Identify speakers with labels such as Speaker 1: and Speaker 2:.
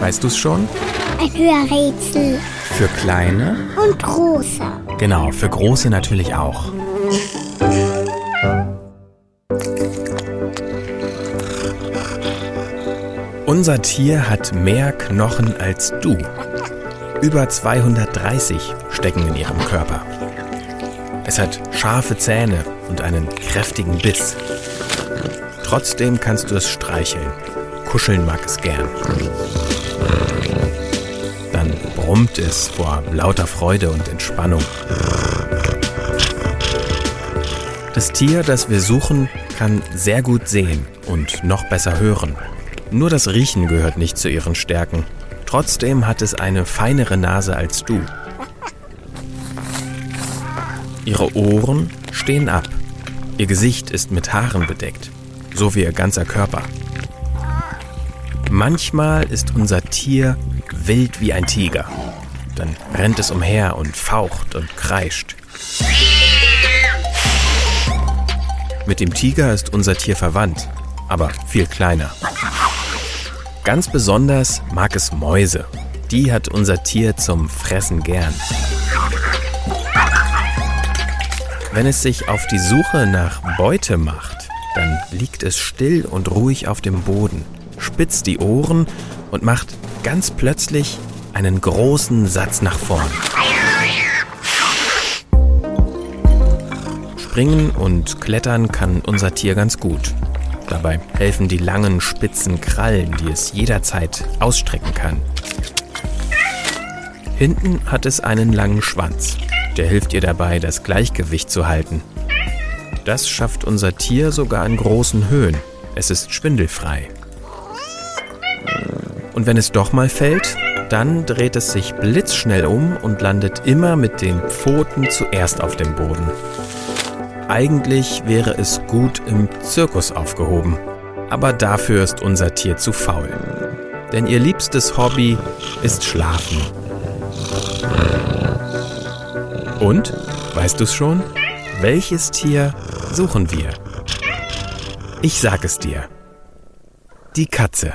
Speaker 1: Weißt du's schon?
Speaker 2: Ein Hörrätsel.
Speaker 1: Für kleine?
Speaker 2: Und große.
Speaker 1: Genau, für große natürlich auch. Unser Tier hat mehr Knochen als du. Über 230 stecken in ihrem Körper. Es hat scharfe Zähne und einen kräftigen Biss. Trotzdem kannst du es streicheln. Kuscheln mag es gern. Dann brummt es vor lauter Freude und Entspannung. Das Tier, das wir suchen, kann sehr gut sehen und noch besser hören. Nur das Riechen gehört nicht zu ihren Stärken. Trotzdem hat es eine feinere Nase als du. Ihre Ohren stehen ab. Ihr Gesicht ist mit Haaren bedeckt, so wie ihr ganzer Körper. Manchmal ist unser Tier wild wie ein Tiger. Dann rennt es umher und faucht und kreischt. Mit dem Tiger ist unser Tier verwandt, aber viel kleiner. Ganz besonders mag es Mäuse. Die hat unser Tier zum Fressen gern. Wenn es sich auf die Suche nach Beute macht, dann liegt es still und ruhig auf dem Boden, spitzt die Ohren und macht ganz plötzlich einen großen Satz nach vorn. Springen und klettern kann unser Tier ganz gut. Dabei helfen die langen, spitzen Krallen, die es jederzeit ausstrecken kann. Hinten hat es einen langen Schwanz. Der hilft ihr dabei, das Gleichgewicht zu halten. Das schafft unser Tier sogar in großen Höhen. Es ist schwindelfrei. Und wenn es doch mal fällt, dann dreht es sich blitzschnell um und landet immer mit den Pfoten zuerst auf dem Boden. Eigentlich wäre es gut im Zirkus aufgehoben, aber dafür ist unser Tier zu faul. Denn ihr liebstes Hobby ist Schlafen. Und, weißt du's schon? Welches Tier suchen wir? Ich sag es dir. Die Katze.